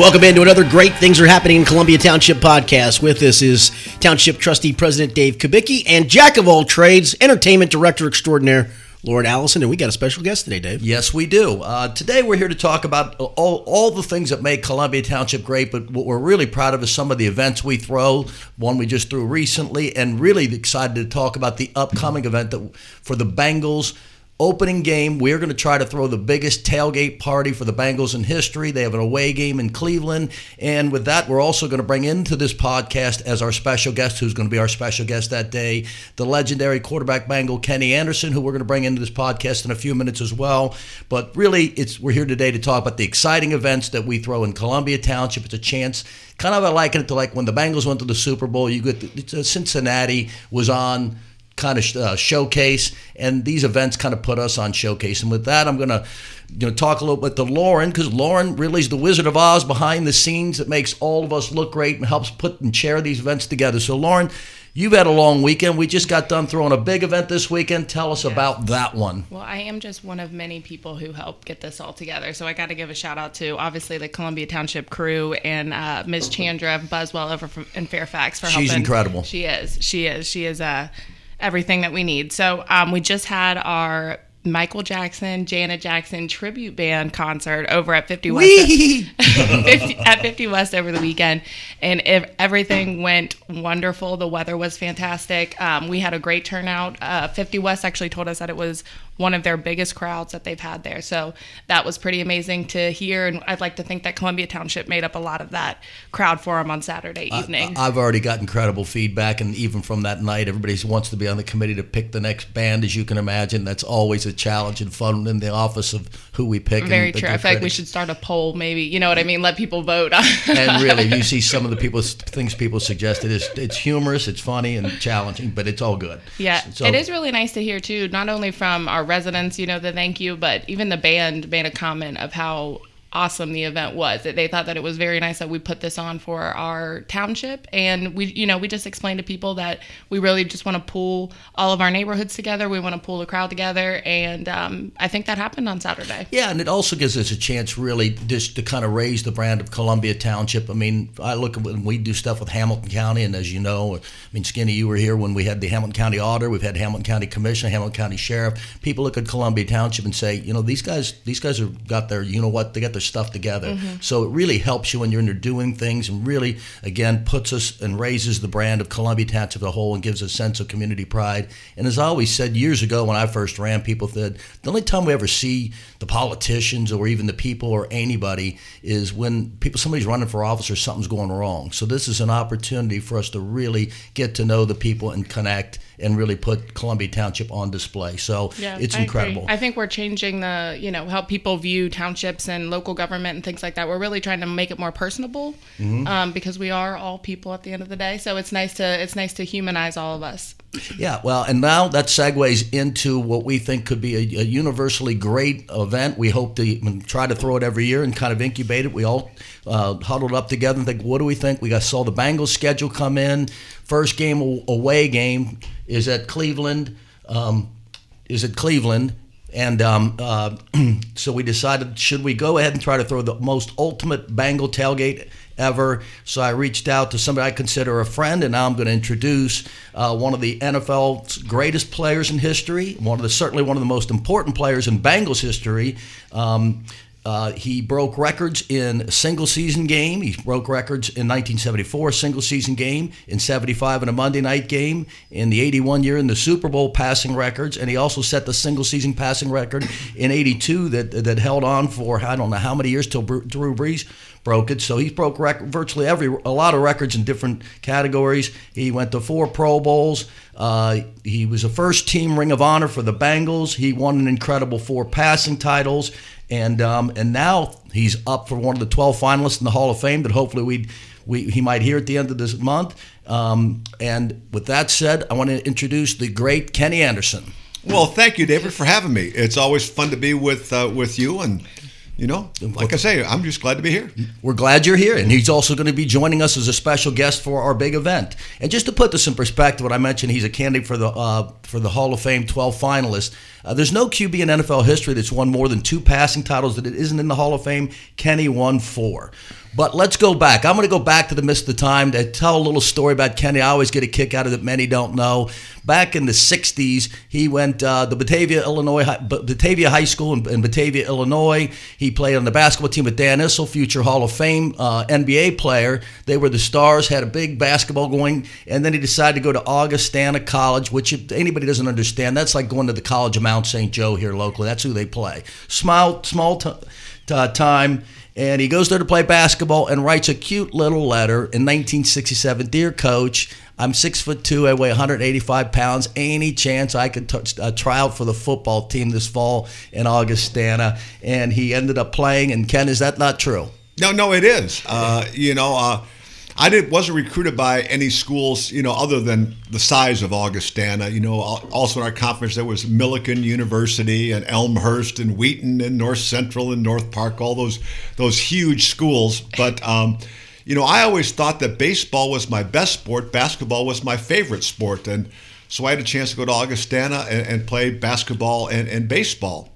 Welcome into another Great Things Are Happening in Columbia Township podcast. With us is Township Trustee President Dave Kubicki and Jack of all trades, Entertainment Director Extraordinaire Lauren Allison. And we got a special guest today, Dave. Yes, we do. Uh, today we're here to talk about all, all the things that make Columbia Township great, but what we're really proud of is some of the events we throw, one we just threw recently, and really excited to talk about the upcoming event that for the Bengals opening game. We're going to try to throw the biggest tailgate party for the Bengals in history. They have an away game in Cleveland. And with that, we're also going to bring into this podcast as our special guest, who's going to be our special guest that day, the legendary quarterback Bengal Kenny Anderson, who we're going to bring into this podcast in a few minutes as well. But really, it's we're here today to talk about the exciting events that we throw in Columbia Township. It's a chance kind of I liken it to like when the Bengals went to the Super Bowl. You get the, Cincinnati was on kind of uh, showcase, and these events kind of put us on showcase. And with that, I'm going to you know talk a little bit to Lauren because Lauren really is the Wizard of Oz behind the scenes that makes all of us look great and helps put and chair these events together. So Lauren. You've had a long weekend. We just got done throwing a big event this weekend. Tell us yes. about that one. Well, I am just one of many people who helped get this all together. So I got to give a shout out to obviously the Columbia Township crew and uh, Ms. Chandra Buzzwell over from in Fairfax for helping. She's incredible. She is. She is. She is. Uh, everything that we need. So um, we just had our Michael Jackson, Janet Jackson tribute band concert over at 50 West 50, at 50 West over the weekend, and everything went wonderful. The weather was fantastic. Um, we had a great turnout. Uh, 50 West actually told us that it was one of their biggest crowds that they've had there. So that was pretty amazing to hear. And I'd like to think that Columbia Township made up a lot of that crowd for them on Saturday evening. I, have already got incredible feedback. And even from that night, everybody wants to be on the committee to pick the next band, as you can imagine. That's always a challenge and fun in the office of who we pick. Very true. I feel like we should start a poll, maybe. You know what I mean? Let people vote. and really, you see some of the people things people suggested. It's, it's humorous, it's funny, and challenging, but it's all good. Yeah. So, it is really nice to hear, too, not only from our residents, you know, the thank you, but even the band made a comment of how awesome the event was. That They thought that it was very nice that we put this on for our township, and we, you know, we just explained to people that we really just want to pull all of our neighborhoods together. We want to pull the crowd together, and um, I think that happened on Saturday. Yeah, and it also gives us a chance, really, just to kind of raise the brand of Columbia Township. I mean, I look at when we do stuff with Hamilton County, and as you know, I mean, Skinny, you were here when we had the Hamilton County Auditor, we've had Hamilton County Commissioner, Hamilton County Sheriff. People look at Columbia Township and say, you know, these guys, these guys have got their, you know what, they got their their stuff together. Mm-hmm. So it really helps you when you're in there doing things and really, again, puts us and raises the brand of Columbia Township as a whole and gives a sense of community pride. And as I always said years ago when I first ran, people said the only time we ever see the politicians or even the people or anybody is when people somebody's running for office or something's going wrong. So this is an opportunity for us to really get to know the people and connect and really put Columbia Township on display. So yeah, it's incredible. I, I think we're changing the, you know, how people view townships and local government and things like that. We're really trying to make it more personable mm-hmm. um, because we are all people at the end of the day. So it's nice to it's nice to humanize all of us. Yeah, well, and now that segues into what we think could be a, a universally great event. We hope to try to throw it every year and kind of incubate it. We all uh, huddled up together and think, what do we think? We got saw the Bengals schedule come in. First game away game is at Cleveland. Um, is at Cleveland, and um, uh, so we decided, should we go ahead and try to throw the most ultimate Bengal tailgate ever? So I reached out to somebody I consider a friend, and now I'm going to introduce uh, one of the NFL's greatest players in history, one of the certainly one of the most important players in Bengals history. Um, uh, he broke records in a single season game. He broke records in 1974, single season game, in 75 in a Monday night game, in the 81 year in the Super Bowl passing records, and he also set the single season passing record in 82 that that held on for I don't know how many years till Drew Brees broke it. So he broke rec- virtually every a lot of records in different categories. He went to four Pro Bowls. Uh, he was a first team Ring of Honor for the Bengals. He won an incredible four passing titles and um, and now he's up for one of the 12 finalists in the Hall of Fame that hopefully we we he might hear at the end of this month. Um, and with that said, I want to introduce the great Kenny Anderson. Well, thank you, David, for having me. It's always fun to be with uh, with you and you know, like I say, I'm just glad to be here. We're glad you're here. And he's also going to be joining us as a special guest for our big event. And just to put this in perspective, what I mentioned, he's a candidate for the uh, for the Hall of Fame 12 finalists. Uh, there's no QB in NFL history that's won more than two passing titles that it isn't in the Hall of Fame. Kenny won four. But let's go back. I'm going to go back to the Mist of Time to tell a little story about Kenny. I always get a kick out of it. Many don't know. Back in the '60s, he went uh, the Batavia, Illinois, Batavia High School in, in, Batavia, Illinois. He played on the basketball team with Dan Issel, future Hall of Fame uh, NBA player. They were the stars. Had a big basketball going, and then he decided to go to Augustana College, which if anybody doesn't understand, that's like going to the College of Mount St. Joe here locally. That's who they play. Small, small t- t- time and he goes there to play basketball and writes a cute little letter in 1967 Dear Coach, I'm six foot two, I weigh 185 pounds. Any chance I could touch, uh, try out for the football team this fall in Augustana? And he ended up playing. And Ken, is that not true? No, no, it is. Uh, you know, uh, I didn't wasn't recruited by any schools, you know, other than the size of Augustana. You know, also in our conference there was Millikin University and Elmhurst and Wheaton and North Central and North Park, all those those huge schools. But um, you know, I always thought that baseball was my best sport, basketball was my favorite sport, and so I had a chance to go to Augustana and, and play basketball and, and, baseball.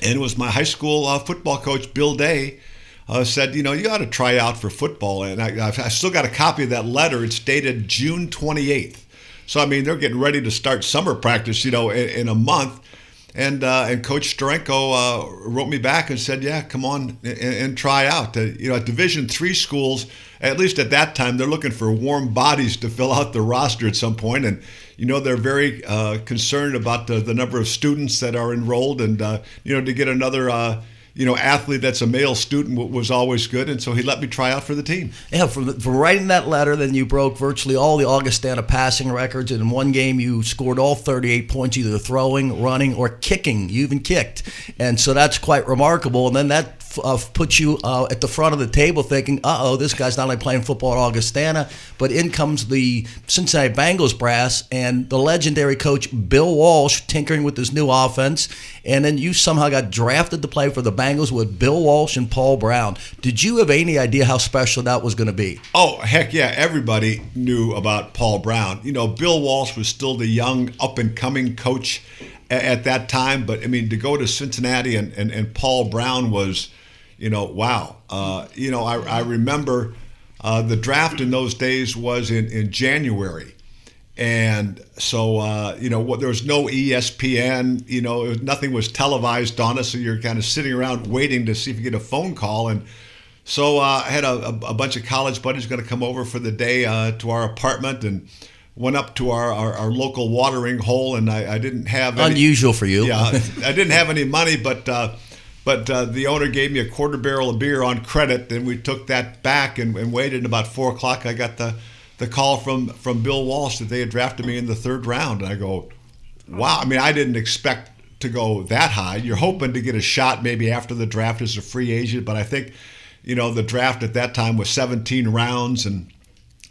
And it was my high school uh, football coach, Bill Day uh, said, you know, you ought to try out for football. And I, I still got a copy of that letter. It's dated June 28th. So, I mean, they're getting ready to start summer practice, you know, in, in a month. And uh, and Coach Steranko uh, wrote me back and said, "Yeah, come on and, and try out." You know, at Division three schools, at least at that time, they're looking for warm bodies to fill out the roster at some point, and you know they're very uh, concerned about the, the number of students that are enrolled, and uh, you know to get another uh, you know, athlete that's a male student was always good, and so he let me try out for the team. Yeah, from, from writing that letter, then you broke virtually all the Augustana passing records, and in one game you scored all 38 points, either throwing, running, or kicking. You even kicked, and so that's quite remarkable. And then that uh, puts you uh, at the front of the table thinking, uh oh, this guy's not only playing football at Augustana, but in comes the Cincinnati Bengals brass and the legendary coach Bill Walsh tinkering with this new offense. And then you somehow got drafted to play for the Bengals with Bill Walsh and Paul Brown. Did you have any idea how special that was going to be? Oh, heck yeah. Everybody knew about Paul Brown. You know, Bill Walsh was still the young, up and coming coach at that time. But I mean, to go to Cincinnati and, and, and Paul Brown was you know, wow. Uh, you know, I, I remember uh, the draft in those days was in, in January. And so, uh, you know, what, there was no ESPN, you know, was, nothing was televised on us. So you're kind of sitting around waiting to see if you get a phone call. And so uh, I had a, a, bunch of college buddies going to come over for the day uh, to our apartment and went up to our, our, our local watering hole. And I, I didn't have any, unusual for you. Yeah, I didn't have any money, but uh, but uh, the owner gave me a quarter barrel of beer on credit, and we took that back and, and waited. And about four o'clock, I got the, the call from, from Bill Walsh that they had drafted me in the third round. And I go, wow. I mean, I didn't expect to go that high. You're hoping to get a shot maybe after the draft as a free agent, but I think, you know, the draft at that time was 17 rounds, and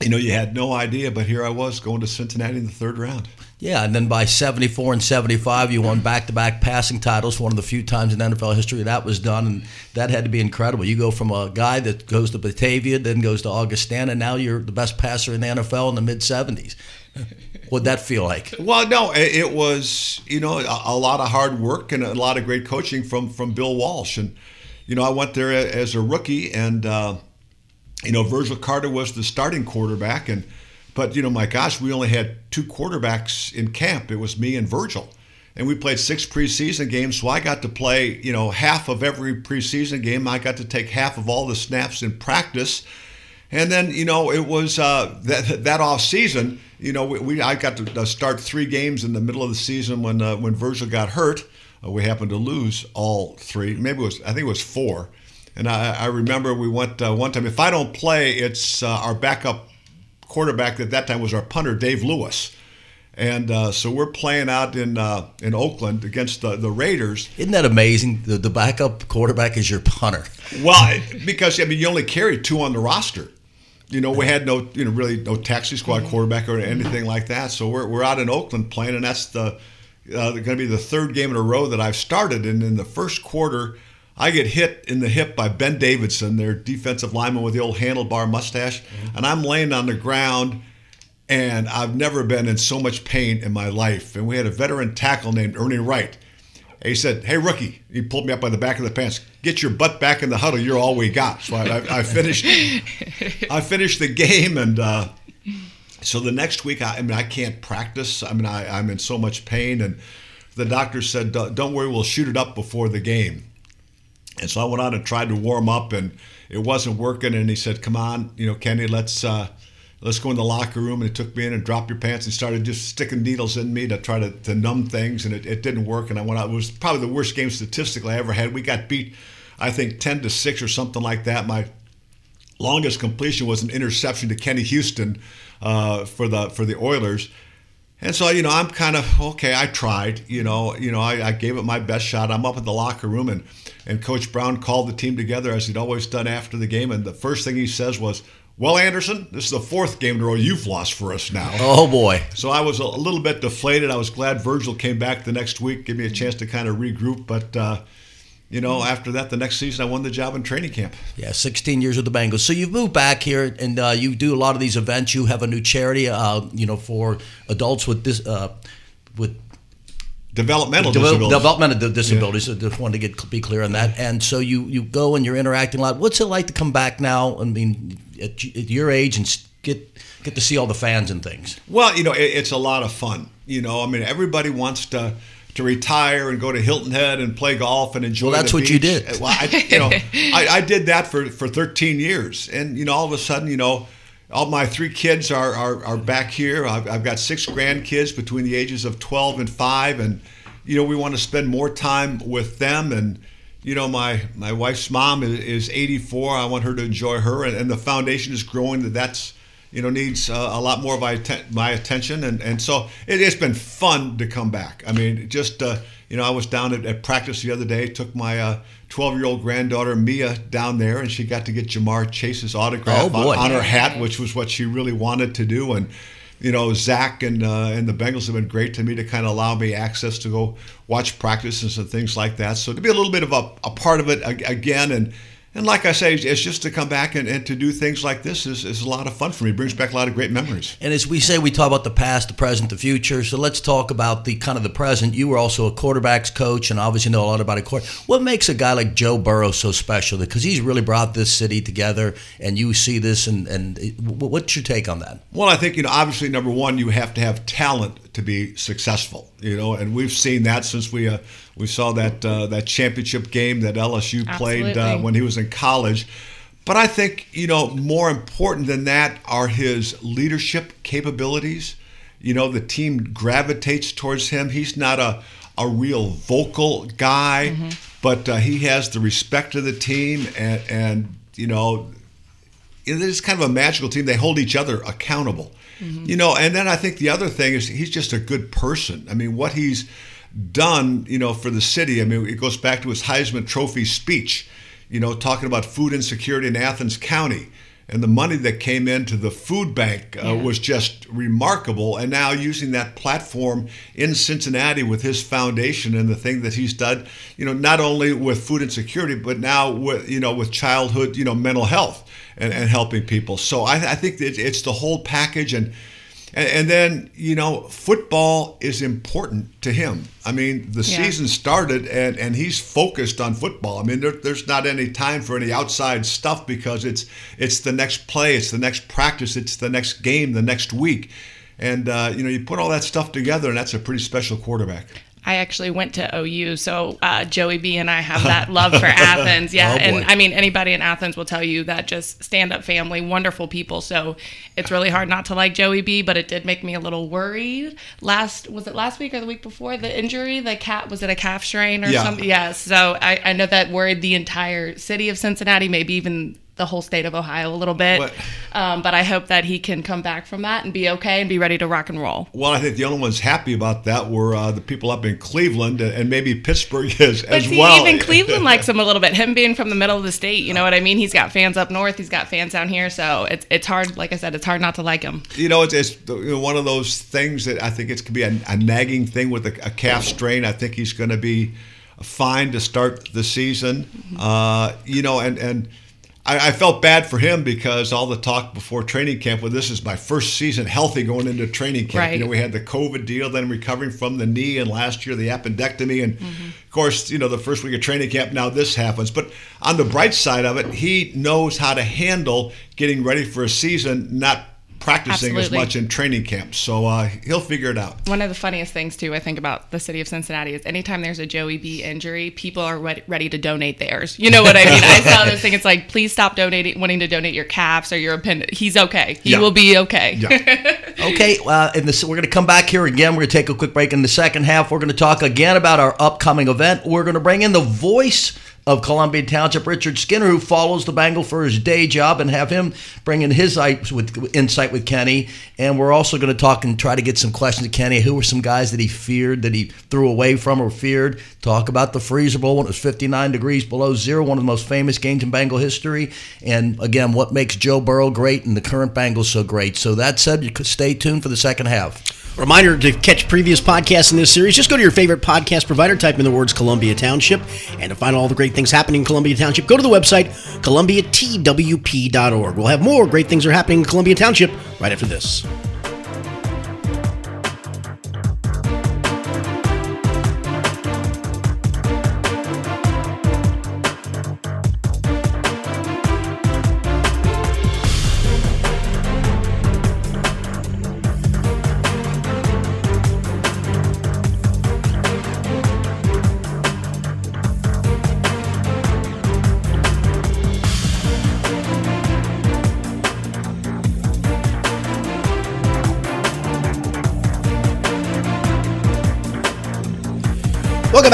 you know, you had no idea. But here I was going to Cincinnati in the third round. Yeah, and then by 74 and 75, you won back to back passing titles, one of the few times in NFL history that was done, and that had to be incredible. You go from a guy that goes to Batavia, then goes to Augustana, and now you're the best passer in the NFL in the mid 70s. What'd that feel like? Well, no, it was, you know, a, lot of hard work and a lot of great coaching from, from Bill Walsh. And, you know, I went there as a rookie, and, uh, you know, Virgil Carter was the starting quarterback, and but, you know, my gosh, we only had two quarterbacks in camp. It was me and Virgil. And we played six preseason games, so I got to play, you know, half of every preseason game. I got to take half of all the snaps in practice. And then, you know, it was uh, that that off season. You know, we, we, I got to uh, start three games in the middle of the season when uh, when Virgil got hurt. Uh, we happened to lose all three. Maybe it was I think it was four. And I, I remember we went uh, one time. If I don't play, it's uh, our backup quarterback at that time was our punter, Dave Lewis. And uh, so we're playing out in uh, in Oakland against the, the Raiders. Isn't that amazing? The, the backup quarterback is your punter. Well, because I mean, you only carry two on the roster. You know, we had no, you know, really no taxi squad quarterback or anything like that. So we're, we're out in Oakland playing, and that's the uh, going to be the third game in a row that I've started. And in the first quarter, I get hit in the hip by Ben Davidson, their defensive lineman with the old handlebar mustache, mm-hmm. and I'm laying on the ground, and I've never been in so much pain in my life. And we had a veteran tackle named Ernie Wright, he said, "Hey rookie," he pulled me up by the back of the pants. Get your butt back in the huddle. You're all we got. So I, I, I finished. I finished the game, and uh, so the next week, I, I, mean, I can't practice. I mean, I, I'm in so much pain, and the doctor said, "Don't worry, we'll shoot it up before the game." And so I went out and tried to warm up, and it wasn't working. And he said, "Come on, you know, Kenny, let's." Uh, let's go in the locker room. And he took me in and dropped your pants and started just sticking needles in me to try to, to numb things. And it, it didn't work. And I went out. It was probably the worst game statistically I ever had. We got beat, I think, 10 to 6 or something like that. My longest completion was an interception to Kenny Houston uh, for the for the Oilers. And so, you know, I'm kind of okay. I tried, you know, you know, I, I, gave it my best shot. I'm up in the locker room, and and Coach Brown called the team together as he'd always done after the game. And the first thing he says was, well, Anderson, this is the fourth game in a row you've lost for us now. Oh boy! So I was a little bit deflated. I was glad Virgil came back the next week, give me a chance to kind of regroup. But uh, you know, after that, the next season I won the job in training camp. Yeah, 16 years with the Bengals. So you've moved back here, and uh, you do a lot of these events. You have a new charity, uh, you know, for adults with this uh, with developmental De- disabilities. Developmental disabilities. Yeah. I just wanted to get be clear on that. And so you you go and you're interacting a lot. What's it like to come back now? I mean, at, at your age and get get to see all the fans and things. Well, you know, it, it's a lot of fun. You know, I mean, everybody wants to to retire and go to Hilton Head and play golf and enjoy. Well, that's what beach. you did. Well, I, you know, I, I did that for for 13 years, and you know, all of a sudden, you know all my three kids are, are, are back here. I've, I've, got six grandkids between the ages of 12 and 5. And, you know, we want to spend more time with them. And, you know, my, my wife's mom is, is 84. I want her to enjoy her. And, and the foundation is growing that that's, you know, needs uh, a lot more of my, my attention. And, and so it, has been fun to come back. I mean, just, uh, you know, I was down at, at, practice the other day, took my uh, 12 year old granddaughter Mia down there, and she got to get Ja'Marr Chase's autograph oh, on, on, her hat, which was what she really wanted to do. And you know, Zac and uh, and the Bengals have been great to me to kind of allow me access to go watch practices and things like that. So to be a little bit of a, a part of it again and and like I say, it's just to come back and, and to do things like this is, is a lot of fun for me. It brings back a lot of great memories. And as we say, we talk about the past, the present, the future. So let's talk about the kind of the present. You were also a quarterbacks coach and obviously know a lot about a court. What makes a guy like Joe Burrow so special? Because he's really brought this city together and you see this and, and what's your take on that? Well, I think, you know, obviously, number one, you have to have talent to be successful, you know, and we've seen that since we uh, we saw that uh, that championship game that LSU played uh, when he was in college. But I think you know more important than that are his leadership capabilities. You know, the team gravitates towards him. He's not a a real vocal guy, mm-hmm. but uh, he has the respect of the team, and and you know, it's kind of a magical team. They hold each other accountable. Mm-hmm. You know, and then I think the other thing is he's just a good person. I mean, what he's done, you know, for the city. I mean, it goes back to his Heisman Trophy speech, you know, talking about food insecurity in Athens County. And the money that came into the food bank uh, yeah. was just remarkable. And now using that platform in Cincinnati with his foundation and the thing that he's done, you know, not only with food insecurity, but now with, you know, with childhood, you know, mental health and, and helping people. So I, I think it's the whole package. And, and, and, then, you know, football is important to him. I mean, the yeah. season started and, and he's focused on football. I mean, there, there's not any time for any outside stuff because it's it's the next play, it's the next practice, it's the next game, the next week. And, uh, you know, you put all that stuff together, and that's a pretty special quarterback. I actually went to OU, so uh, Joey B and I have that love for Athens. Yeah, oh and I mean anybody in Athens will tell you that just stand up family, wonderful people. So it's really hard not to like Joey B, but it did make me a little worried. Last was it last week or the week before the injury? The cat was it a calf strain or yeah. something? Yeah. So I, I know that worried the entire city of Cincinnati, maybe even the whole state of Ohio a little bit. Um, but I hope that he can come back from that and be okay and be ready to rock and roll. Well, I think the only ones happy about that were uh, the people up in Cleveland and maybe Pittsburgh as, as see, well. Even Cleveland likes him a little bit. Him being from the middle of the state, you know what I mean? He's got fans up north, he's got fans down here. So it's, it's hard, like I said, it's hard not to like him. You know, it's, it's you know, one of those things that I think it could be a, a nagging thing with a, a calf strain. I think he's going to be fine to start the season. Mm-hmm. Uh, you know, and, and – I, I, felt bad for him because all the talk before training camp. Well, this is my first season healthy going into training camp. Right. You know, we had the COVID deal, then recovering from the knee, and last year the appendectomy, and mm-hmm. of course, you know, the first week of training camp. Now this happens, but on the bright side of it, he knows how to handle getting ready for a season, not practicing Absolutely. as much in training camp. So uh, he'll figure it out. One of the funniest things, too, I think about the city of Cincinnati is anytime there's a Joey B injury, people are ready to donate theirs. You know what I mean? I saw this thing. It's like, please stop donating, wanting to donate your calves or your appendix. He's okay. He yeah. will be okay. Yeah. okay. Uh, and this, we're going to come back here again. We're going to take a quick break in the second half. We're going to talk again about our upcoming event. We're going to bring in the voice of Columbia Township, Richard Skinner, who follows the Bengal for his day job, and have him bring in his insight with Kenny. And we're also going to talk and try to get some questions to Kenny. Who were some guys that he feared, that he threw away from or feared? Talk about the Freezer Bowl when it was 59 degrees below zero, one of the most famous games in Bengal history. And again, what makes Joe Burrow great and the current Bengals so great. So that said, you stay tuned for the second half. Reminder to catch previous podcasts in this series, just go to your favorite podcast provider, type in the words Columbia Township, and to find all the great things happening in Columbia Township, go to the website columbiatwp.org. We'll have more great things are happening in Columbia Township right after this.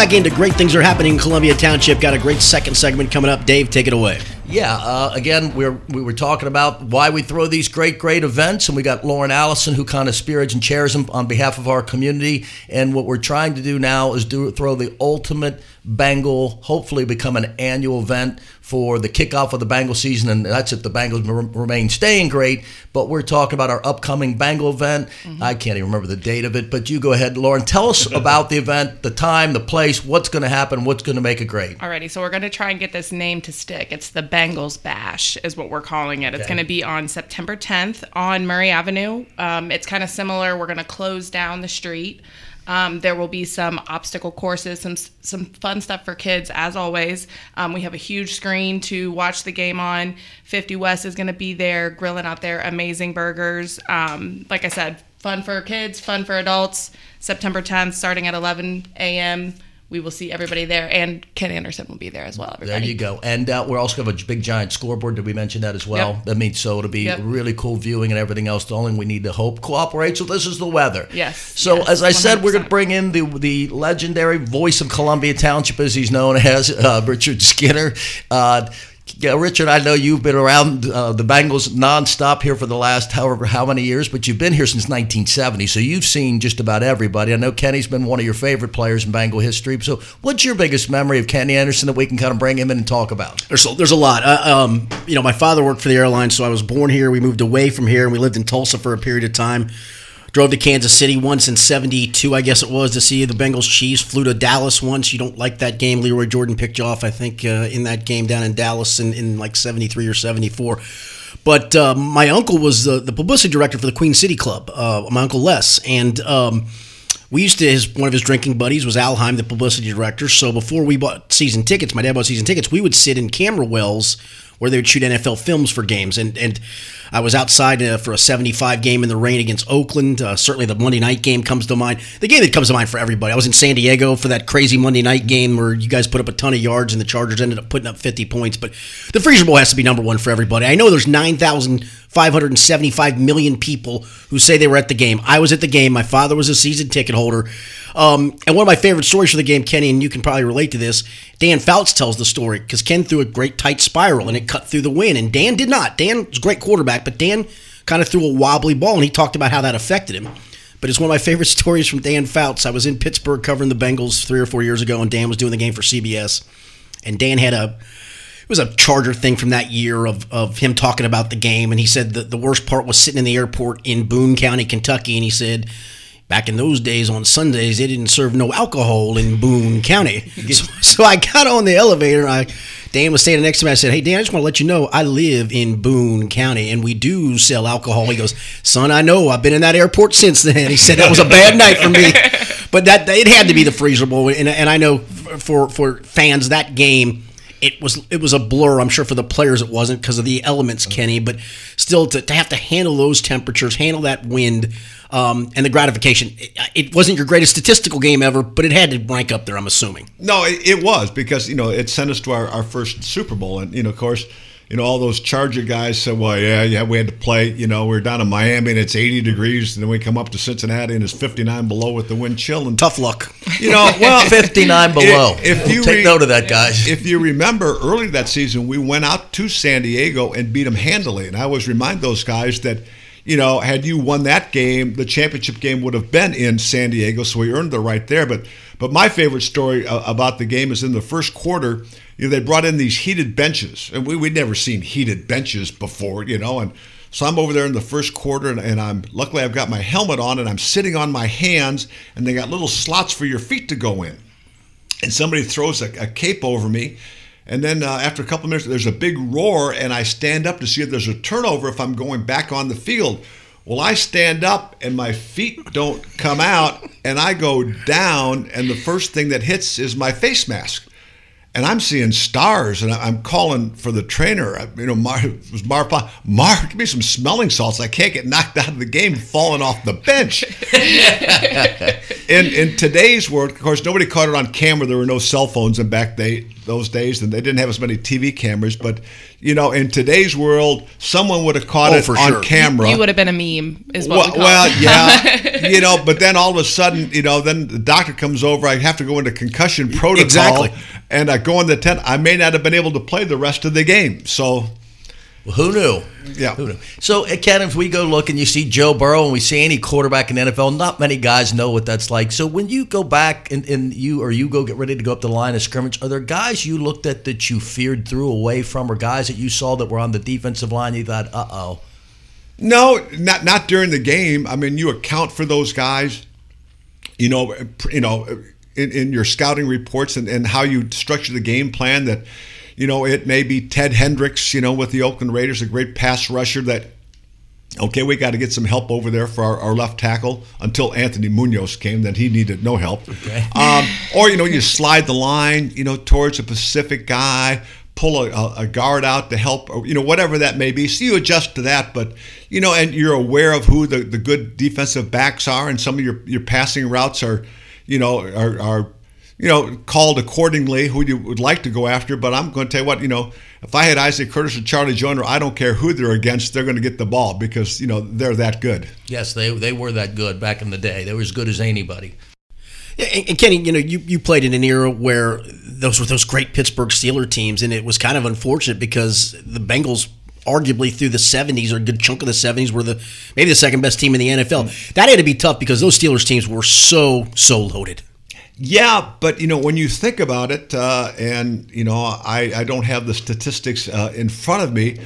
Back into Great Things Are Happening in Columbia Township. Got a great second segment coming up. Dave, take it away. Yeah, uh, again, we are we were talking about why we throw these great, great events, and we got Lauren Allison who kind of spearheads and chairs them on behalf of our community. And what we're trying to do now is do throw the ultimate Bengal, hopefully become an annual event for the kickoff of the Bengal season, and that's if the Bengals remain staying great. But we're talking about our upcoming Bengal event. Mm-hmm. I can't even remember the date of it, but you go ahead, Lauren. Tell us about the event, the time, the place, what's going to happen, what's going to make it great. Alrighty, so we're going to try and get this name to stick. It's the Bengals Bash, is what we're calling it. Okay. It's going to be on September 10th on Murray Avenue. Um, it's kind of similar. We're going to close down the street. Um, there will be some obstacle courses, some some fun stuff for kids, as always. Um, we have a huge screen to watch the game on. 50 West is going to be there, grilling out their amazing burgers. Um, like I said, fun for kids, fun for adults. September 10th, starting at 11 a.m we will see everybody there, and Ken Anderson will be there as well. Everybody. There you go. And uh, we're also have a big giant scoreboard. Did we mention that as well? Yep. That means so it'll be yep. really cool viewing and everything else. The only we need to hope cooperate. So this is the weather. Yes. So yes, as I 100%. said, we're going to bring in the the legendary voice of Columbia Township, as he's known as, uh, Richard Skinner. Uh, yeah, Richard, I know you've been around uh, the Bengals nonstop here for the last however how many years, but you've been here since 1970, so you've seen just about everybody. I know Kenny's been one of your favorite players in Bengal history. So, what's your biggest memory of Kenny Anderson that we can kind of bring him in and talk about? There's a, there's a lot. Uh, um, you know, my father worked for the airline, so I was born here. We moved away from here, and we lived in Tulsa for a period of time. Drove to Kansas City once in 72, I guess it was, to see the Bengals Chiefs. Flew to Dallas once. You don't like that game. Lee Roy Jordan picked you off, I think, uh, in that game down in Dallas in, in like 73 or 74. But uh, my uncle was the, the publicity director for the Queen City Club, uh, my uncle Les. And um, we used to, his one of his drinking buddies was Al Heim, the publicity director. So before we bought season tickets, my dad bought season tickets, we would sit in camera wells where they would shoot NFL films for games. And and I was outside uh, for a 75 game in the rain against Oakland. Uh, certainly the Monday night game comes to mind. The game that comes to mind for everybody. I was in San Diego for that crazy Monday night game where you guys put up a ton of yards and the Chargers ended up putting up 50 points. But the Freezer Bowl has to be number one for everybody. I know there's 9,575 million people who say they were at the game. I was at the game. My father was a season ticket holder. Um, and one of my favorite stories for the game, Kenny, and you can probably relate to this. Dan Fouts tells the story because Ken threw a great tight spiral and it cut through the wind, and Dan did not. Dan was a great quarterback, but Dan kind of threw a wobbly ball, and he talked about how that affected him. But it's one of my favorite stories from Dan Fouts. I was in Pittsburgh covering the Bengals three or four years ago, and Dan was doing the game for CBS. And Dan had a it was a Charger thing from that year of, of him talking about the game, and he said that the worst part was sitting in the airport in Boone County, Kentucky, and he said back in those days on Sundays they didn't serve no alcohol in Boone County. So, so I got on the elevator. I Dan was standing next to me. I said, "Hey Dan, I just want to let you know I live in Boone County and we do sell alcohol." He goes, "Son, I know. I've been in that airport since then." He said that was a bad night for me, but that it had to be the Freezer Bowl, and, and I know for for fans that game it was it was a blur. I'm sure for the players it wasn't because of the elements, Kenny. But still, to, to have to handle those temperatures, handle that wind, um, and the gratification, it, it, wasn't your greatest statistical game ever, but it had to rank up there. I'm assuming. No, it, it was because you know it sent us to our, our first Super Bowl, and you know, of course you know, all those Charger guys said, well, yeah, yeah, we had to play. You know, we are down in Miami and it's 80 degrees, and then we come up to Cincinnati and it's 59 below with the wind chill. And tough luck. You know, well, 59 below. If, if you take re- note of that, guys. If you remember early that season, we went out to San Diego and beat them handily, and I always remind those guys that. You know, had you won that game, the championship game would have been in San Diego, so we earned the right there. But, but my favorite story uh, about the game is in the first quarter you know, they brought in these heated benches, and we, we'd never seen heated benches before, you know, and so I'm over there in the first quarter, and, and, I'm luckily I've got my helmet on, and I'm sitting on my hands, and they got little slots for your feet to go in. And somebody throws a, a cape over me, and then uh, after a couple minutes, there's a big roar, and I stand up to see if there's a turnover if I'm going back on the field. Well, I stand up, and my feet don't come out, and I go down, and the first thing that hits is my face mask and I'm seeing stars, and I'm calling for the trainer. You know, Mar, was Mar, Mar, give me some smelling salts. I can't get knocked out of the game, falling off the bench. in in today's world, of course, nobody caught it on camera. There were no cell phones in back day those days, and they didn't have as many TV cameras. But you know, in today's world, someone would have caught oh, it on sure. camera. You, would have been a meme, is what well, we well yeah, you know. But then all of a sudden, you know, then the doctor comes over. I have to go into concussion protocol, exactly. And I go in the tent. I may not have been able to play the rest of the game. So well, who knew? Yeah. Who knew? So, uh, Ken, if we go look and you see Joe Burrow and we see any quarterback in the NFL, not many guys know what that's like. So, when you go back and, and you or you go get ready to go up the line of scrimmage, are there guys you looked at that you feared through away from, or guys that you saw that were on the defensive line you thought, uh oh? No, not not during the game. I mean, you account for those guys. You know, you know, in, in your scouting reports and, and how you structure the game plan that you know, it may be Ted Hendricks, you know, with the Oakland Raiders, a great pass rusher that, okay, we got to get some help over there for our, our, left tackle until Anthony Munoz came, then he needed no help. Okay. Um, or, you know, you slide the line, you know, towards a Pacific guy, pull a, a, guard out to help, or, you know, whatever that may be. So you adjust to that, but, you know, and you're aware of who the, the good defensive backs are, and some of your, your passing routes are, you know, are, are you know, called accordingly who you would like to go after. But I'm going to tell you what, you know, if I had Isaac Curtis or Charlie Joiner, I don't care who they're against, they're going to get the ball because, you know, they're that good. Yes, they, they were that good back in the day. They were as good as anybody. Yeah, and, Kenny, you know, you, you played in an era where those were those great Pittsburgh Steeler teams, and it was kind of unfortunate because the Bengals arguably through the 70s or a good chunk of the 70s were the maybe the second best team in the NFL. That had to be tough because those Steelers teams were so so loaded. Yeah, but you know when you think about it, uh, and you know I, I don't have the statistics uh, in front of me,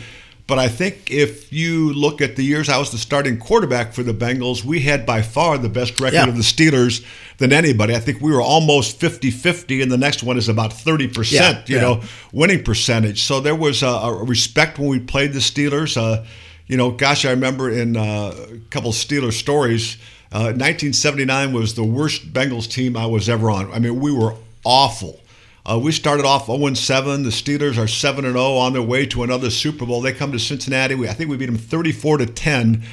but I think if you look at the years I was the starting quarterback for the Bengals, we had by far the best record yeah. of the Steelers than anybody. I think we were almost 50-50, and the next one is about 30%, yeah, you yeah. know, winning percentage. So there was a, a, respect when we played the Steelers. Uh, you know, gosh, I remember in uh, a couple Steelers stories – 1979 uh, was the worst Bengals team I was ever on. I mean, we were awful. Uh, we started off 0 7. The Steelers are 7 0 on their way to another Super Bowl. They come to Cincinnati. We, I think we beat them 34 to 10.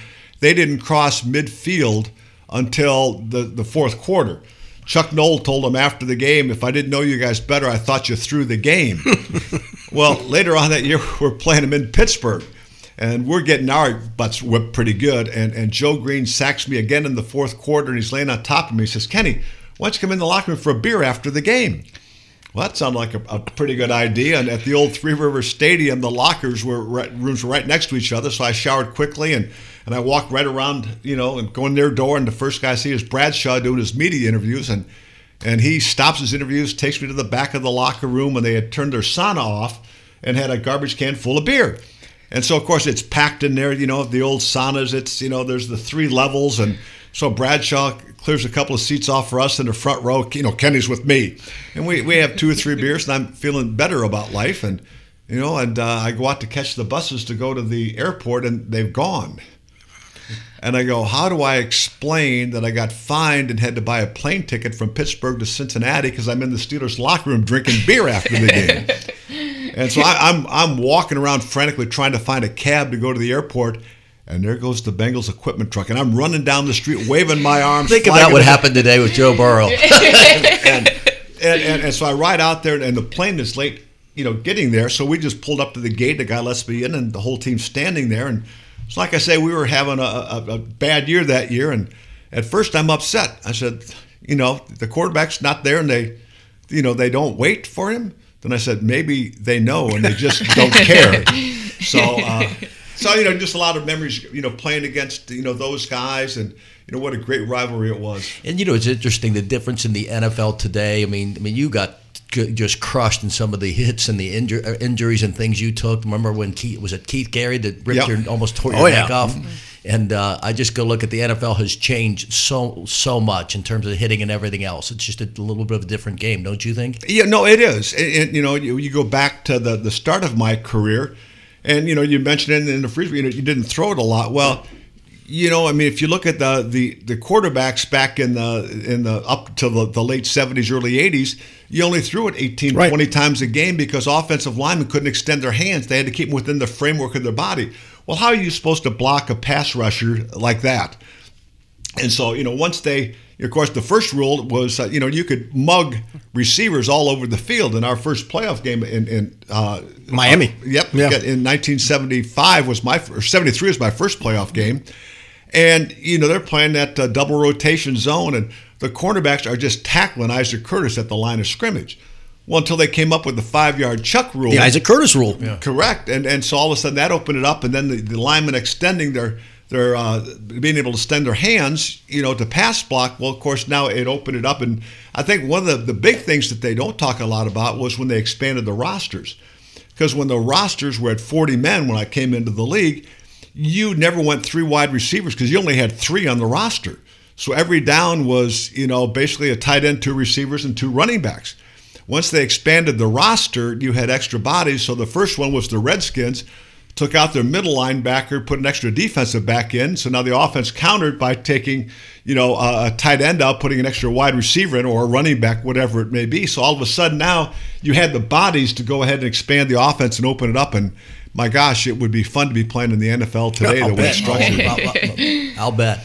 They didn't cross midfield until the, the fourth quarter. Chuck Noll told them after the game, if I didn't know you guys better, I thought you threw the game. well, later on that year, we're playing them in Pittsburgh and we're getting our butts whipped pretty good. And, and Joe Greene sacks me again in the fourth quarter, and he's laying on top of me. He says, Kenny, why don't you come in the locker room for a beer after the game? Well, that sounded like a, a pretty good idea. And at the old Three River Stadium, the lockers were right, rooms were right next to each other. So I showered quickly and, and I walked right around, you know, and go in their door. And the first guy I see is Bradshaw doing his media interviews. And and he stops his interviews, takes me to the back of the locker room, and they had turned their sauna off and had a garbage can full of beer. And so, of course, it's packed in there. You know, the old saunas. It's you know, there's the three levels, and So Bradshaw clears a couple of seats off for us in the front row. You know, Kenny's with me, and we, we have two or three beers, and I'm feeling better about life. And you know, and uh, I go out to catch the buses to go to the airport, and they've gone. And I go, how do I explain that I got fined and had to buy a plane ticket from Pittsburgh to Cincinnati because I'm in the Steelers locker room drinking beer after the game? and so I, I'm I'm walking around frantically trying to find a cab to go to the airport. And there goes the Bengals equipment truck, and I'm running down the street waving my arms. Think about flagging what the- happened today with Joe Burrow. and, and, and, and so I ride out there, and the plane is late, you know, getting there. So we just pulled up to the gate. The guy lets me in, and the whole team's standing there. And it's like I say, we were having a, a, a bad year that year. And at first, I'm upset. I said, you know, the quarterback's not there, and they, you know, they don't wait for him. Then I said, maybe they know and they just don't care. So. Uh, so you know, just a lot of memories. You know, playing against you know those guys, and you know what a great rivalry it was. And you know, it's interesting the difference in the NFL today. I mean, I mean, you got just crushed in some of the hits and the injur- uh, injuries and things you took. Remember when Keith was it Keith Gary that ripped Yep. your almost tore your Oh, yeah. neck off? And uh, I just go look at the NFL has changed so so much in terms of hitting and everything else. It's just a little bit of a different game, don't you think? Yeah, no, it is. And, and, you know, you, you go back to the, the start of my career, and you know, you mentioned in, in the freeze, you know, you didn't throw it a lot. Well, you know, I mean, if you look at the the, the quarterbacks back in the in the up to the, the late seventies, early eighties, you only threw it 18, Right. 20 times a game because offensive linemen couldn't extend their hands; they had to keep them within the framework of their body. Well, how are you supposed to block a pass rusher like that? And so, you know, once they, of course, the first rule was, uh, you know, you could mug receivers all over the field. In our first playoff game in, in uh, Miami. uh, yep, Yeah. in 1975 was my or 73 was my first playoff game, and you know they're playing that uh, double rotation zone, and the cornerbacks are just tackling Isaac Curtis at the line of scrimmage. Well, until they came up with the five yard chuck rule. The Isaac Curtis rule. Correct, and and so all of a sudden that opened it up, and then the, the linemen extending their their uh, being able to extend their hands, you know, to pass block. Well, of course, now it opened it up, and I think one of the, the big things that they don't talk a lot about was when they expanded the rosters, because when the rosters were at 40 men when I came into the league, you never went three wide receivers because you only had three on the roster. So every down was, you know, basically a tight end, two receivers, and two running backs. Once they expanded the roster, you had extra bodies. So the first one was the Redskins, took out their middle linebacker, put an extra defensive back in. So now the offense countered by taking, you know, a, tight end out, putting an extra wide receiver in, or a running back, whatever it may be. So all of a sudden now you had the bodies to go ahead and expand the offense and open it up. And my gosh, it would be fun to be playing in the NFL today. I'll the way it's structured. I'll, I'll bet.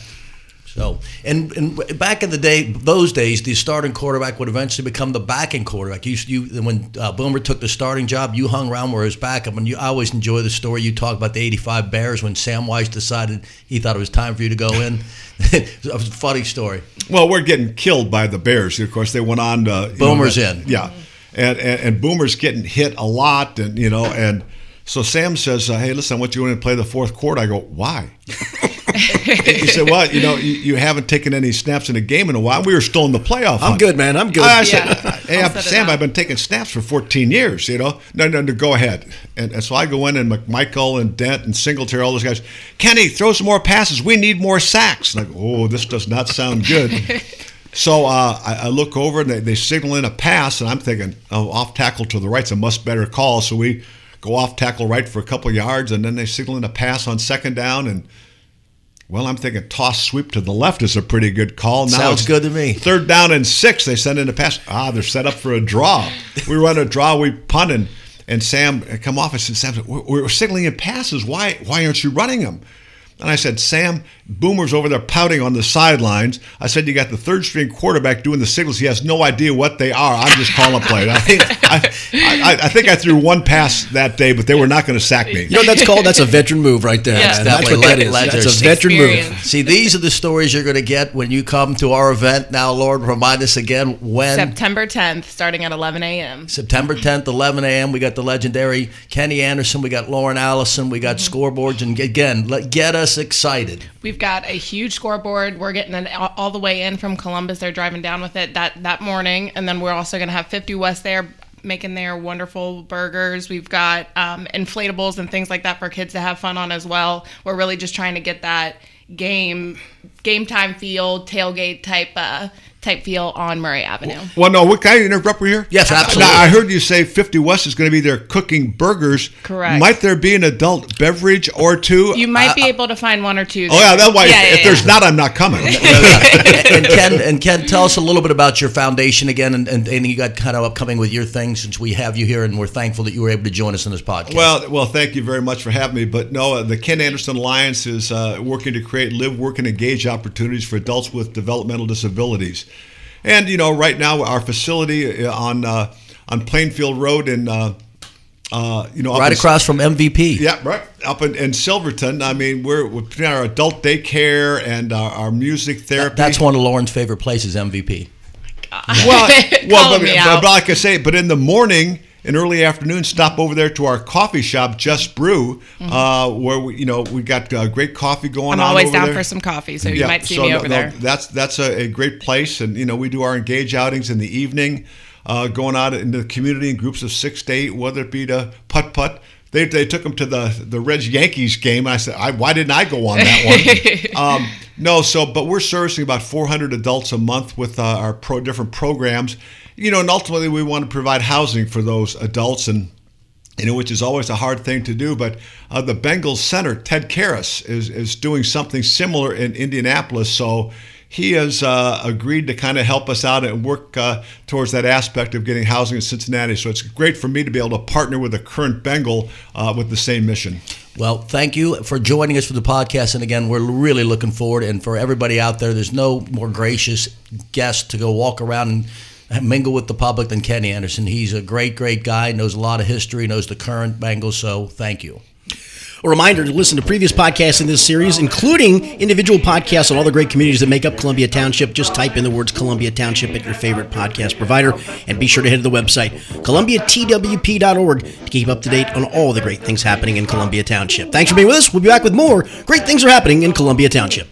So, and, and back in the day, those days, the starting quarterback would eventually become the backing quarterback. You, you when uh, Boomer took the starting job, you hung around where his backup. And you I always enjoy the story you talk about the '85 Bears when Sam Wyche decided he thought it was time for you to go in. it was a funny story. Well, we're getting killed by the Bears. Of course, they went on to know, Boomer's that- in. Yeah, and, and and Boomer's getting hit a lot, and you know, and so Sam says, uh, "Hey, listen, I want you to in and play the fourth quarter." I go, "Why?" he said, "Well, you know, you, you haven't taken any snaps in a game in a while. We were still in the playoff. I'm hunt." good, man. I'm good. I said, Yeah. "Hey, I'll set it Sam. I've been taking snaps for 14 years. You know, no, no, no, go ahead." And, and so I go in, and McMichael and Dent and Singletary, all those guys, Kenny, throw some more passes. We need more sacks. And I go, "Oh, this does not sound good." So uh, I, I look over and they, they signal in a pass, and I'm thinking, oh, off tackle to the right's a much better call. So we go off tackle right for a couple yards, and then they signal in a pass on second down, and well, I'm thinking toss sweep to the left is a pretty good call. Now Sounds good to me. Third down and six, they send in a pass. Ah, they're set up for a draw. we run a draw, we punt, and, and Sam come off. I said, Sam, we're, we're signaling in passes. Why why aren't you running them? And I said, Sam, Boomer's over there pouting on the sidelines. I said, you got the third string quarterback doing the signals. He has no idea what they are. I'm just calling play. I think I, I, I think I threw one pass that day, but they were not going to sack me. You know what that's called? That's a veteran move right there. Yeah. man. That's what Definitely that is. leg- That's a legendary veteran move. See, these are the stories you're going to get when you come to our event. Now, Lord, remind us again when. September 10th, starting at 11 a.m. September 10th, 11 a.m. We got the legendary Kenny Anderson. We got Lauren Allison. We got mm-hmm. scoreboards. And again, let, get us excited. We've got a huge scoreboard. We're getting it all all the way in from Columbus. They're driving down with it that that morning, and then we're also going to have 50 West there making their wonderful burgers. We've got um, inflatables and things like that for kids to have fun on as well. We're really just trying to get that game game time feel tailgate type uh, type feel on Murray Avenue. Well, no, what, can I interrupt you here? Yes, absolutely. Now, I heard you say 50 West is going to be there cooking burgers. Correct. Might there be an adult beverage or two? You might be able to find one or two. oh, yeah, that's why. Yeah, if yeah, if there's not, I'm not coming. and Ken, and Ken, tell us a little bit about your foundation again, and, and, and you got kind of upcoming with your thing since we have you here, and we're thankful that you were able to join us in this podcast. Well, well, thank you very much for having me. But no, uh, the Ken Anderson Alliance is uh, working to create live, work, and engage opportunities for adults with developmental disabilities. And you know, right now our facility uh, on uh, on Plainfield Road in uh, uh, you know up right in- across from MVP. Yeah, right up in, in Silverton. I mean, we're, we're putting our adult daycare and our, our music therapy. That's one of Lauren's favorite places, MVP. well, well Call but, me but, out. but like I say, but in the morning and early afternoon, stop over there to our coffee shop, Just Brew, uh, where we, you know we got uh, great coffee going Mm-hmm. I'm on. always over down there. for some coffee, so you might see so me over no, there. That's that's a, a great place, and you know we do our engage outings in the evening, uh, going out into the community in groups of six to eight, whether it be to putt putt. They, they took them to the the Reds Yankees game. I said, I, why didn't I go on that one? um, no, so but we're servicing about 400 adults a month with uh, our pro different programs. You know, and ultimately we want to provide housing for those adults and you know, which is always a hard thing to do. But uh, the Bengals center, Ted Karras, is, is doing something similar in Indianapolis. So he has uh, agreed to kind of help us out and work uh, towards that aspect of getting housing in Cincinnati. So it's great for me to be able to partner with a current Bengal uh, with the same mission. Well, thank you for joining us for the podcast. And again, we're really looking forward. And for everybody out there, there's no more gracious guest to go walk around and mingle with the public than Kenny Anderson. He's a great, great guy, knows a lot of history, knows the current Bengals. So thank you. A reminder to listen to previous podcasts in this series, including individual podcasts on all the great communities that make up Columbia Township. Just type in the words Columbia Township at your favorite podcast provider, and be sure to head to the website, columbiatwp.org, to keep up to date on all the great things happening in Columbia Township. Thanks for being with us. We'll be back with more great things are happening in Columbia Township.